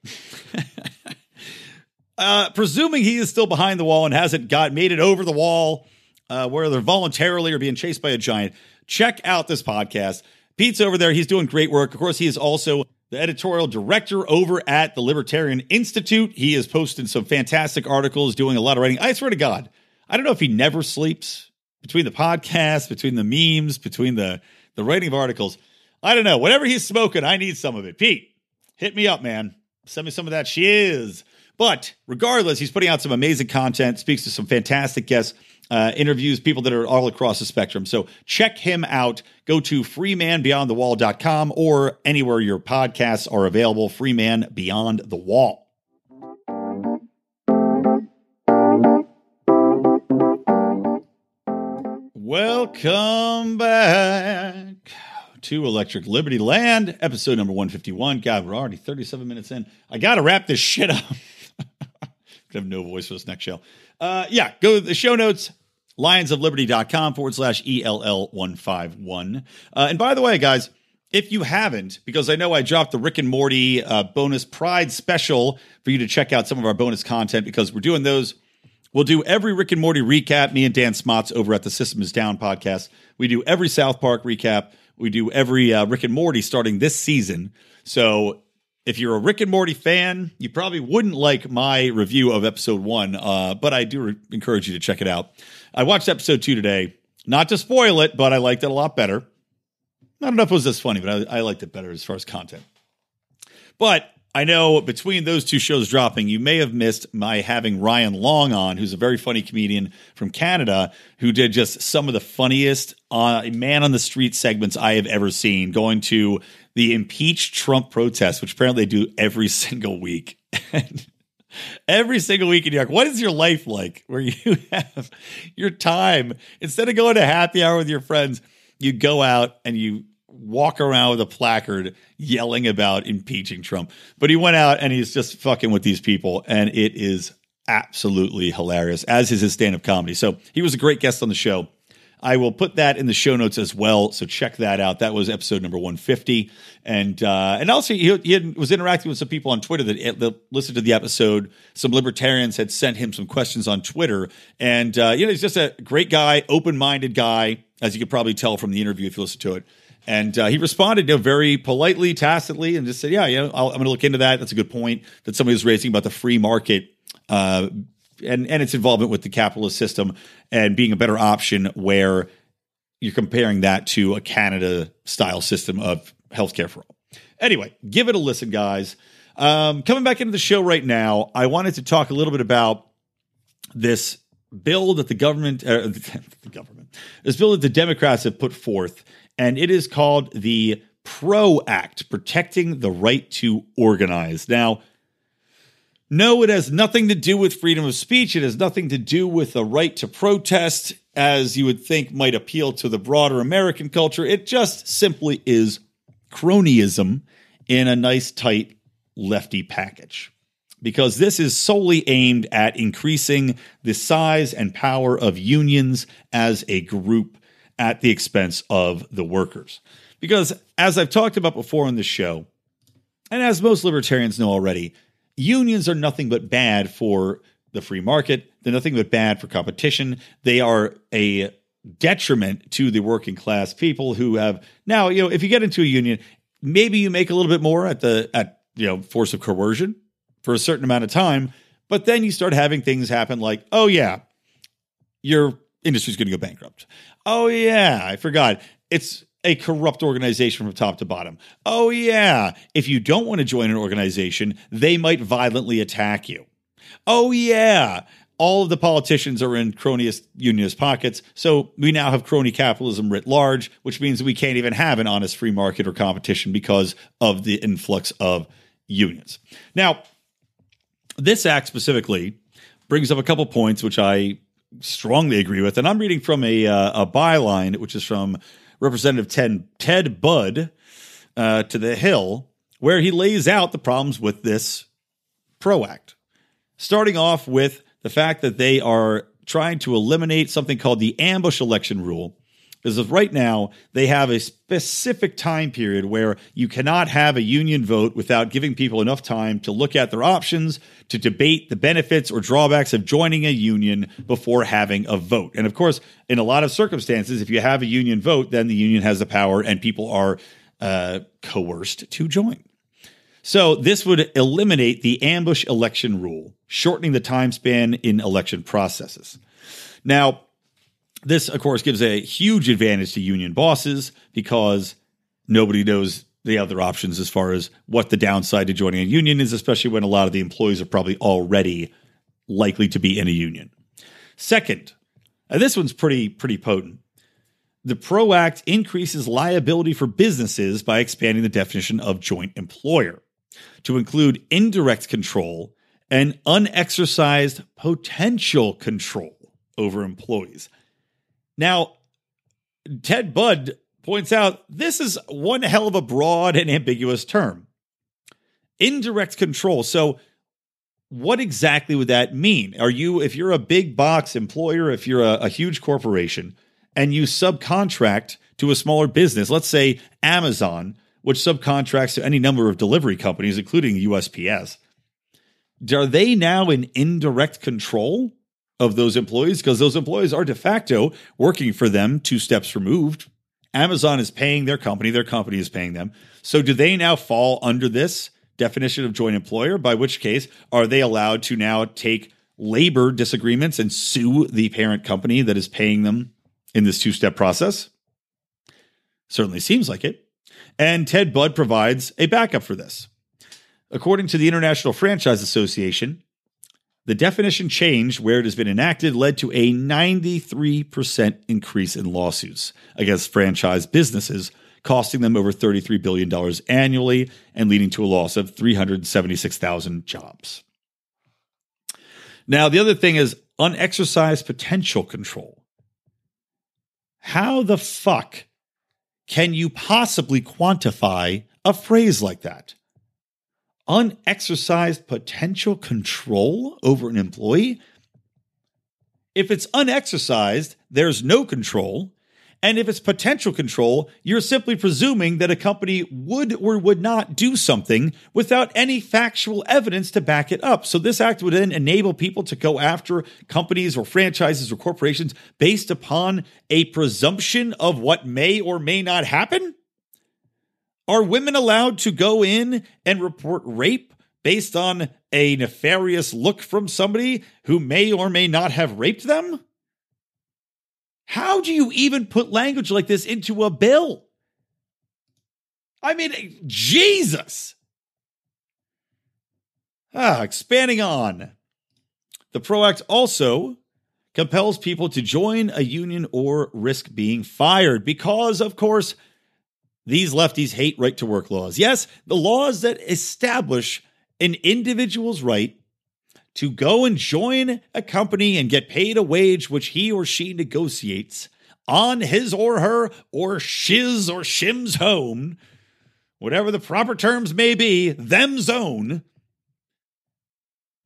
uh, presuming he is still behind the wall and hasn't got made it over the wall, uh, where they're voluntarily or being chased by a giant, check out this podcast. Pete's over there. He's doing great work. Of course, he is also the editorial director over at the Libertarian Institute. He is posting some fantastic articles, doing a lot of writing. I swear to God, I don't know if he never sleeps between the podcast, between the memes, between the the writing of articles. I don't know. Whatever he's smoking, I need some of it. Pete, hit me up, man. Send me some of that shiz. But regardless, he's putting out some amazing content, speaks to some fantastic guests, uh, interviews people that are all across the spectrum. So check him out. Go to freemanbeyondthewall.com or anywhere your podcasts are available. Freeman Beyond the Wall. Welcome back to Electric Liberty Land, episode number 151. God, we're already 37 minutes in. I got to wrap this shit up. I have no voice for this next show. Uh, yeah, go to the show notes, lionsofliberty.com forward slash ELL151. Uh, and by the way, guys, if you haven't, because I know I dropped the Rick and Morty uh, bonus Pride special for you to check out some of our bonus content because we're doing those – We'll do every Rick and Morty recap, me and Dan Smots over at the System is Down podcast. We do every South Park recap. We do every uh, Rick and Morty starting this season. So if you're a Rick and Morty fan, you probably wouldn't like my review of episode one, uh, but I do re- encourage you to check it out. I watched episode two today, not to spoil it, but I liked it a lot better. I don't know if it was as funny, but I, I liked it better as far as content. But I know between those two shows dropping, you may have missed my having Ryan Long on, who's a very funny comedian from Canada, who did just some of the funniest uh, man on the street segments I have ever seen, going to the impeach Trump protest, which apparently they do every single week. every single week in New York. What is your life like where you have your time instead of going to happy hour with your friends? You go out and you walk around with a placard yelling about impeaching Trump. But he went out and he's just fucking with these people, and it is absolutely hilarious, as is his stand up comedy. So he was a great guest on the show. I will put that in the show notes as well, so check that out. That was episode number 150, and uh, and also he, he had, was interacting with some people on Twitter that, that, listened to the episode. Some libertarians had sent him some questions on Twitter, and uh, you know he's just a great guy, open minded guy, as you could probably tell from the interview if you listen to it. And uh, he responded you know, very politely, tacitly, and just said, "Yeah, yeah, i am going to look into that. That's a good point that somebody was raising about the free market uh, and and its involvement with the capitalist system and being a better option where you're comparing that to a Canada style system of healthcare for all." Anyway, give it a listen, guys. Um, coming back into the show right now, I wanted to talk a little bit about this bill that the government, uh, the government, this bill that the Democrats have put forth and it is called the PRO Act, Protecting the Right to Organize. Now, no, it has nothing to do with freedom of speech. It has nothing to do with the right to protest. as you would think might appeal to the broader American culture. It just simply is cronyism in a nice, tight, lefty package. Because this is solely aimed at increasing the size and power of unions as a group at the expense of the workers. Because, as I've talked about before on the show, and as most libertarians know already, unions are nothing but bad for the free market. They're nothing but bad for competition. They are a detriment to the working class people who have now, you know, if you get into a union, maybe you make a little bit more at the at you know force of coercion for a certain amount of time, but then you start having things happen like, oh yeah, your industry's going to go bankrupt. Oh yeah, I forgot. It's a corrupt organization from top to bottom. Oh, yeah. If you don't want to join an organization, they might violently attack you. Oh, yeah. All of the politicians are in cronyist unionist pockets. So we now have crony capitalism writ large, which means we can't even have an honest free market or competition because of the influx of unions. Now, this act specifically brings up a couple points which I strongly agree with. And I'm reading from a, uh, a byline, which is from Representative Ted, Ted Budd uh, to the Hill, where he lays out the problems with this PRO Act. Starting off with the fact that they are trying to eliminate something called the ambush election rule. As of right now, they have a specific time period where you cannot have a union vote without giving people enough time to look at their options, to debate the benefits or drawbacks of joining a union before having a vote. And of course, in a lot of circumstances, if you have a union vote, then the union has the power and people are uh, coerced to join. So this would eliminate the ambush election rule, shortening the time span in election processes. Now, this, of course, gives a huge advantage to union bosses because nobody knows the other options as far as what the downside to joining a union is, especially when a lot of the employees are probably already likely to be in a union. Second, and this one's pretty pretty potent. The PRO Act increases liability for businesses by expanding the definition of joint employer to include indirect control and unexercised potential control over employees. Now, Ted Budd points out this is one hell of a broad and ambiguous term. Indirect control. So, what exactly would that mean? Are you, if you're a big box employer, if you're a, a huge corporation, and you subcontract to a smaller business, let's say Amazon, which subcontracts to any number of delivery companies, including USPS, are they now in indirect control of those employees because those employees are de facto working for them two steps removed. Amazon is paying their company, their company is paying them. So do they now fall under this definition of joint employer? By which case, are they allowed to now take labor disagreements and sue the parent company that is paying them in this two step process? Certainly seems like it. And Ted Budd provides a backup for this. According to the International Franchise Association, the definition change where it has been enacted led to a 93% increase in lawsuits against franchise businesses, costing them over $33 billion annually and leading to a loss of 376,000 jobs. Now, the other thing is unexercised potential control. How the fuck can you possibly quantify a phrase like that? Unexercised potential control over an employee? If it's unexercised, there's no control. And if it's potential control, you're simply presuming that a company would or would not do something without any factual evidence to back it up. So, this act would then enable people to go after companies or franchises or corporations based upon a presumption of what may or may not happen? Are women allowed to go in and report rape based on a nefarious look from somebody who may or may not have raped them? How do you even put language like this into a bill? I mean, Jesus. Ah, expanding on. The PRO Act also compels people to join a union or risk being fired because, of course, these lefties hate right to work laws. Yes, the laws that establish an individual's right to go and join a company and get paid a wage which he or she negotiates on his or her or shiz or shim's home, whatever the proper terms may be, them's own,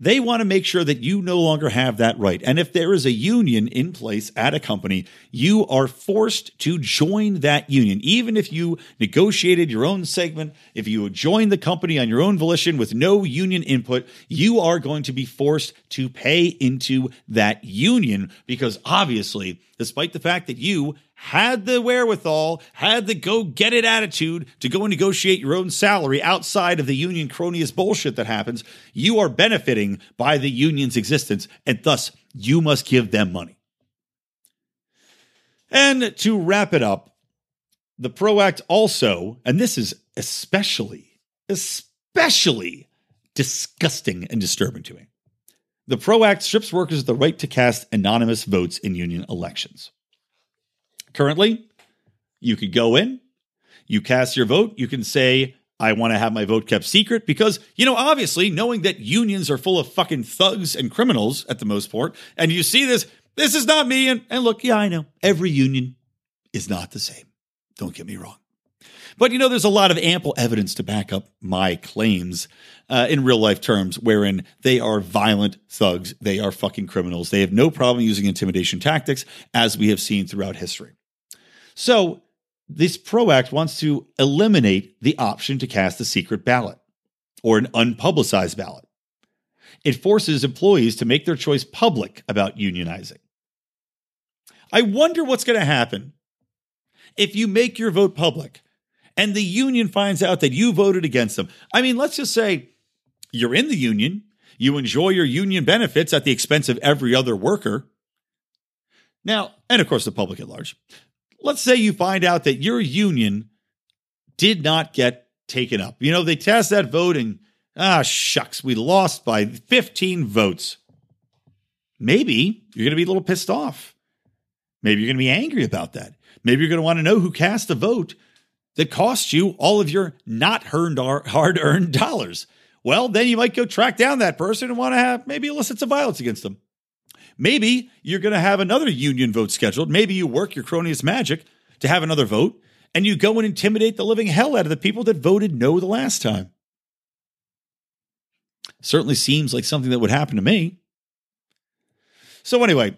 they want to make sure that you no longer have that right. And if there is a union in place at a company, you are forced to join that union. Even if you negotiated your own segment, if you joined the company on your own volition with no union input, you are going to be forced to pay into that union because obviously, despite the fact that you had the wherewithal, had the go get it attitude to go and negotiate your own salary outside of the union cronyist bullshit that happens, you are benefiting by the union's existence, and thus you must give them money. And to wrap it up, the PRO Act also, and this is especially, especially disgusting and disturbing to me. The PRO Act strips workers of the right to cast anonymous votes in union elections. Currently, you could go in, you cast your vote, you can say, I want to have my vote kept secret because, you know, obviously, knowing that unions are full of fucking thugs and criminals at the most part, and you see this, this is not me. And, and look, yeah, I know every union is not the same. Don't get me wrong. But, you know, there's a lot of ample evidence to back up my claims uh, in real life terms, wherein they are violent thugs. They are fucking criminals. They have no problem using intimidation tactics, as we have seen throughout history. So this PRO Act wants to eliminate the option to cast a secret ballot or an unpublicized ballot. It forces employees to make their choice public about unionizing. I wonder what's going to happen if you make your vote public and the union finds out that you voted against them. I mean, let's just say you're in the union, you enjoy your union benefits at the expense of every other worker. Now, and of course, the public at large. Let's say you find out that your union did not get taken up. You know, they cast that vote and, ah, shucks, we lost by 15 votes. Maybe you're going to be a little pissed off. Maybe you're going to be angry about that. Maybe you're going to want to know who cast the vote that cost you all of your not hard earned dollars. Well, then you might go track down that person and want to have maybe elicit some violence against them. Maybe you're going to have another union vote scheduled. Maybe you work your cronies' magic to have another vote and you go and intimidate the living hell out of the people that voted no the last time. Certainly seems like something that would happen to me. So, anyway,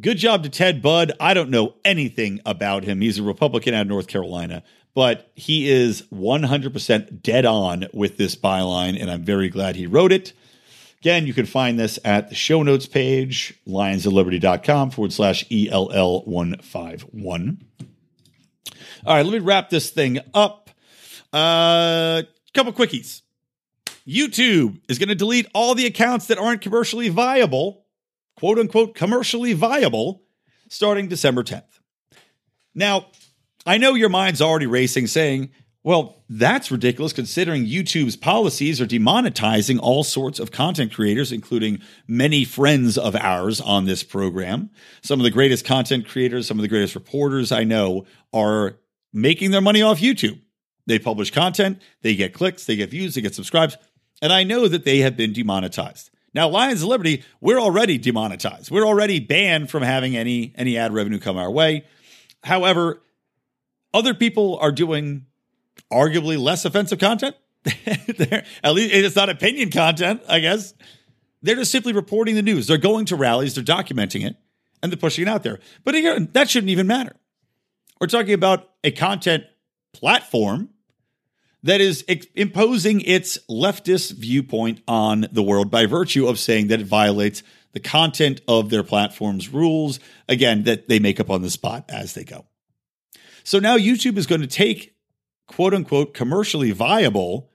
good job to Ted Budd. I don't know anything about him. He's a Republican out of North Carolina, but he is 100% dead on with this byline, and I'm very glad he wrote it. Again, you can find this at the show notes page, lionsofliberty.com forward slash ELL151. All right, let me wrap this thing up. A uh, couple quickies. YouTube is going to delete all the accounts that aren't commercially viable, quote unquote, commercially viable, starting December 10th. Now, I know your mind's already racing saying, well, that's ridiculous considering YouTube's policies are demonetizing all sorts of content creators, including many friends of ours on this program. Some of the greatest content creators, some of the greatest reporters I know are making their money off YouTube. They publish content, they get clicks, they get views, they get subscribes, and I know that they have been demonetized. Now, Lions of Liberty, we're already demonetized. We're already banned from having any any ad revenue come our way. However, other people are doing arguably less offensive content. at least it's not opinion content, I guess. They're just simply reporting the news. They're going to rallies, they're documenting it, and they're pushing it out there. But again, that shouldn't even matter. We're talking about a content platform that is imposing its leftist viewpoint on the world by virtue of saying that it violates the content of their platform's rules, again, that they make up on the spot as they go. So now YouTube is going to take quote unquote commercially viable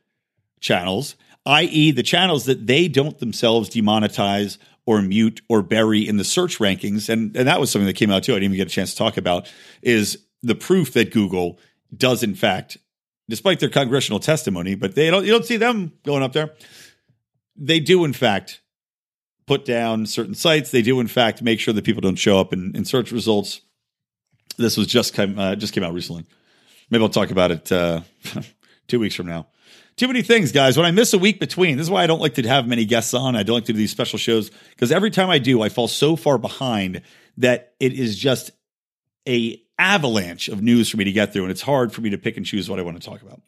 channels, i.e., the channels that they don't themselves demonetize or mute or bury in the search rankings. And, and that was something that came out too. I didn't even get a chance to talk about is the proof that Google does, in fact, despite their congressional testimony, but they don't, you don't see them going up there. They do, in fact, put down certain sites. They do, in fact, make sure that people don't show up in, in search results. This was just came, uh, just came out recently. Maybe I'll talk about it uh, two weeks from now. Too many things, guys. When I miss a week between, this is why I don't like to have many guests on. I don't like to do these special shows because every time I do, I fall so far behind that it is just a avalanche of news for me to get through, and it's hard for me to pick and choose what I want to talk about.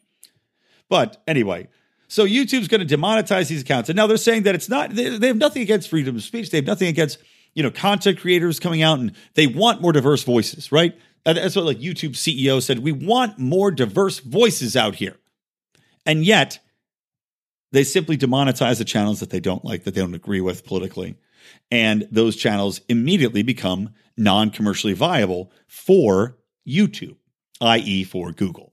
But anyway, so YouTube's going to demonetize these accounts, and now they're saying that it's not. They, they have nothing against freedom of speech. They have nothing against you know content creators coming out, and they want more diverse voices, right? Uh, that's what like YouTube CEO said. We want more diverse voices out here, and yet they simply demonetize the channels that they don't like, that they don't agree with politically, and those channels immediately become non-commercially viable for YouTube, i.e., for Google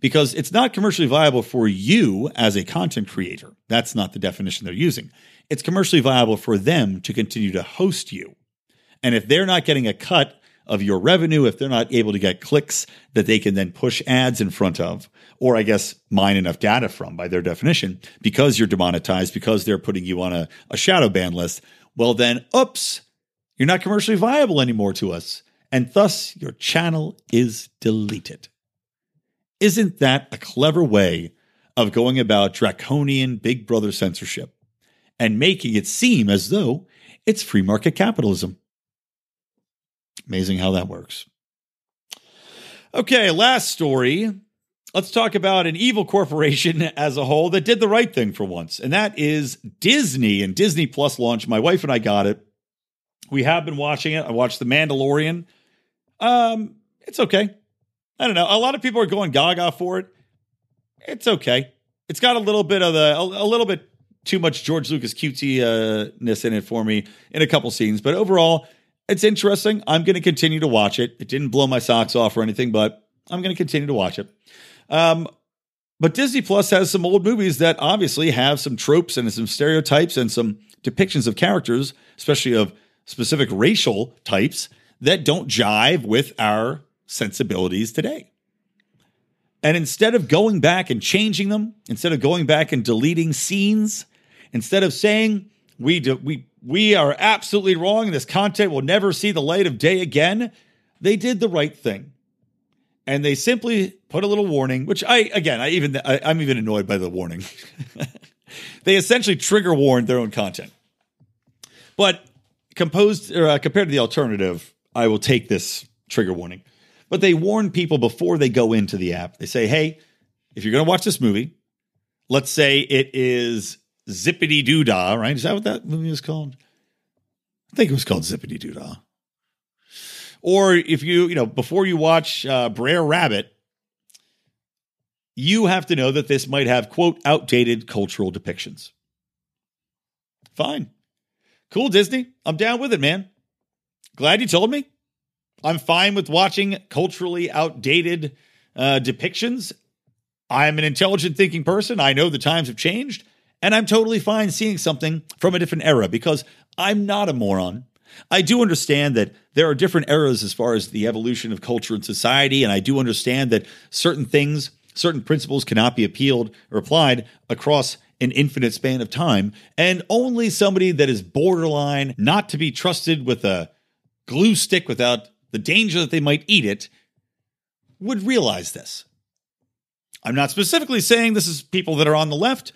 because it's not commercially viable for you as a content creator. That's not the definition they're using. It's commercially viable for them to continue to host you. And if they're not getting a cut of your revenue, if they're not able to get clicks that they can then push ads in front of, or I guess mine enough data from by their definition, because you're demonetized, because they're putting you on a, a shadow ban list, well, then, oops, you're not commercially viable anymore to us. And thus, your channel is deleted. Isn't that a clever way of going about draconian Big Brother censorship and making it seem as though it's free market capitalism? Amazing how that works. Okay, last story. Let's talk about an evil corporation as a whole that did the right thing for once, and that is Disney and Disney Plus launch. My wife and I got it. We have been watching it. I watched The Mandalorian. Um, it's okay. I don't know. A lot of people are going gaga for it. It's okay. It's got a little bit of the a, a little bit too much George Lucas cuteness in it for me in a couple scenes, but overall, it's interesting. I'm going to continue to watch it. It didn't blow my socks off or anything, but I'm going to continue to watch it. Um, but Disney Plus has some old movies that obviously have some tropes and some stereotypes and some depictions of characters, especially of specific racial types that don't jive with our sensibilities today. And instead of going back and changing them, instead of going back and deleting scenes, instead of saying we do, we we are absolutely wrong this content will never see the light of day again, they did the right thing. And they simply put a little warning, which I again, I even I, I'm even annoyed by the warning. they essentially trigger warned their own content. But composed or uh, compared to the alternative, I will take this trigger warning. But they warn people before they go into the app. They say, hey, if you're going to watch this movie, let's say it is Zippity Doo Dah, right? Is that what that movie is called? I think it was called Zippity Doo Dah. Or if you, you know, before you watch uh, Brer Rabbit, you have to know that this might have, quote, outdated cultural depictions. Fine. Cool, Disney. I'm down with it, man. Glad you told me. I'm fine with watching culturally outdated uh, depictions. I'm an intelligent thinking person. I know the times have changed, and I'm totally fine seeing something from a different era because I'm not a moron. I do understand that there are different eras as far as the evolution of culture and society, and I do understand that certain things, certain principles cannot be appealed or applied across an infinite span of time, and only somebody that is borderline not to be trusted with a glue stick without the danger that they might eat it, would realize this. I'm not specifically saying this is people that are on the left,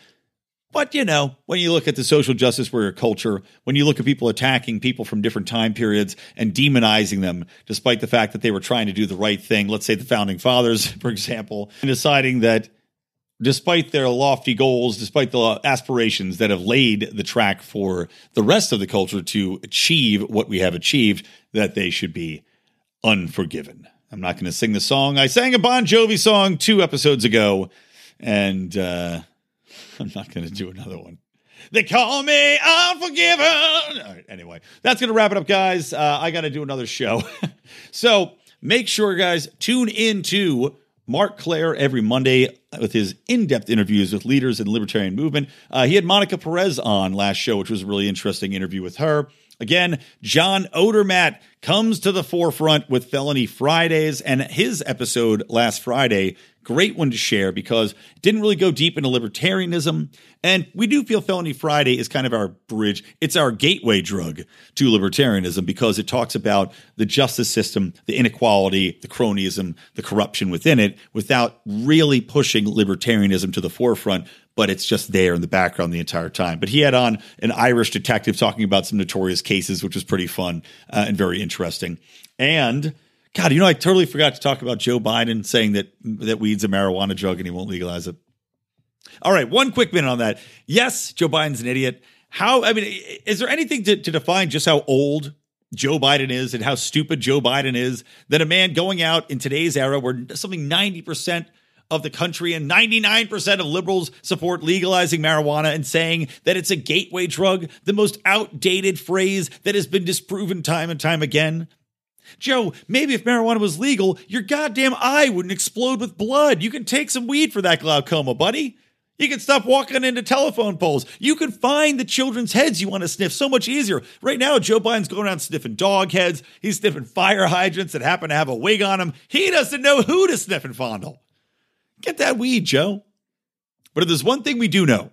but you know, when you look at the social justice warrior culture, when you look at people attacking people from different time periods and demonizing them, despite the fact that they were trying to do the right thing, let's say the founding fathers, for example, and deciding that despite their lofty goals, despite the aspirations that have laid the track for the rest of the culture to achieve what we have achieved, that they should be Unforgiven. I'm not going to sing the song. I sang a Bon Jovi song two episodes ago, and uh, I'm not going to do another one. They call me Unforgiven. Anyway, that's going to wrap it up, guys. Uh, I got to do another show. so make sure, guys, tune in to Marc Clair every Monday with his in depth interviews with leaders in the libertarian movement. Uh, he had Monica Perez on last show, which was a really interesting interview with her. Again, John Odermatt comes to the forefront with Felony Fridays, and his episode last Friday great one to share because it didn't really go deep into libertarianism. And we do feel Felony Friday is kind of our bridge. It's our gateway drug to libertarianism because it talks about the justice system, the inequality, the cronyism, the corruption within it without really pushing libertarianism to the forefront but it's just there in the background the entire time. But he had on an Irish detective talking about some notorious cases, which was pretty fun uh, and very interesting. And God, you know, I totally forgot to talk about Joe Biden saying that that weed's a marijuana drug and he won't legalize it. All right, one quick minute on that. Yes, Joe Biden's an idiot. How? I mean, is there anything to, to define just how old Joe Biden is and how stupid Joe Biden is that a man going out in today's era where something ninety percent of the country and 99% of liberals support legalizing marijuana and saying that it's a gateway drug, the most outdated phrase that has been disproven time and time again. Joe, maybe if marijuana was legal, your goddamn eye wouldn't explode with blood. You can take some weed for that glaucoma, buddy. You can stop walking into telephone poles. You can find the children's heads you want to sniff so much easier. Right now, Joe Biden's going around sniffing dog heads. He's sniffing fire hydrants that happen to have a wig on them. He doesn't know who to sniff and fondle. Get that weed, Joe. But if there's one thing we do know,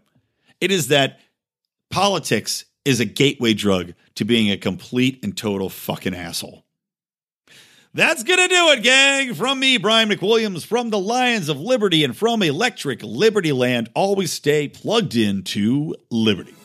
it is that politics is a gateway drug to being a complete and total fucking asshole. That's going to do it, gang. From me, Brian McWilliams, from the Lions of Liberty, and from Electric Liberty Land, always stay plugged into Liberty.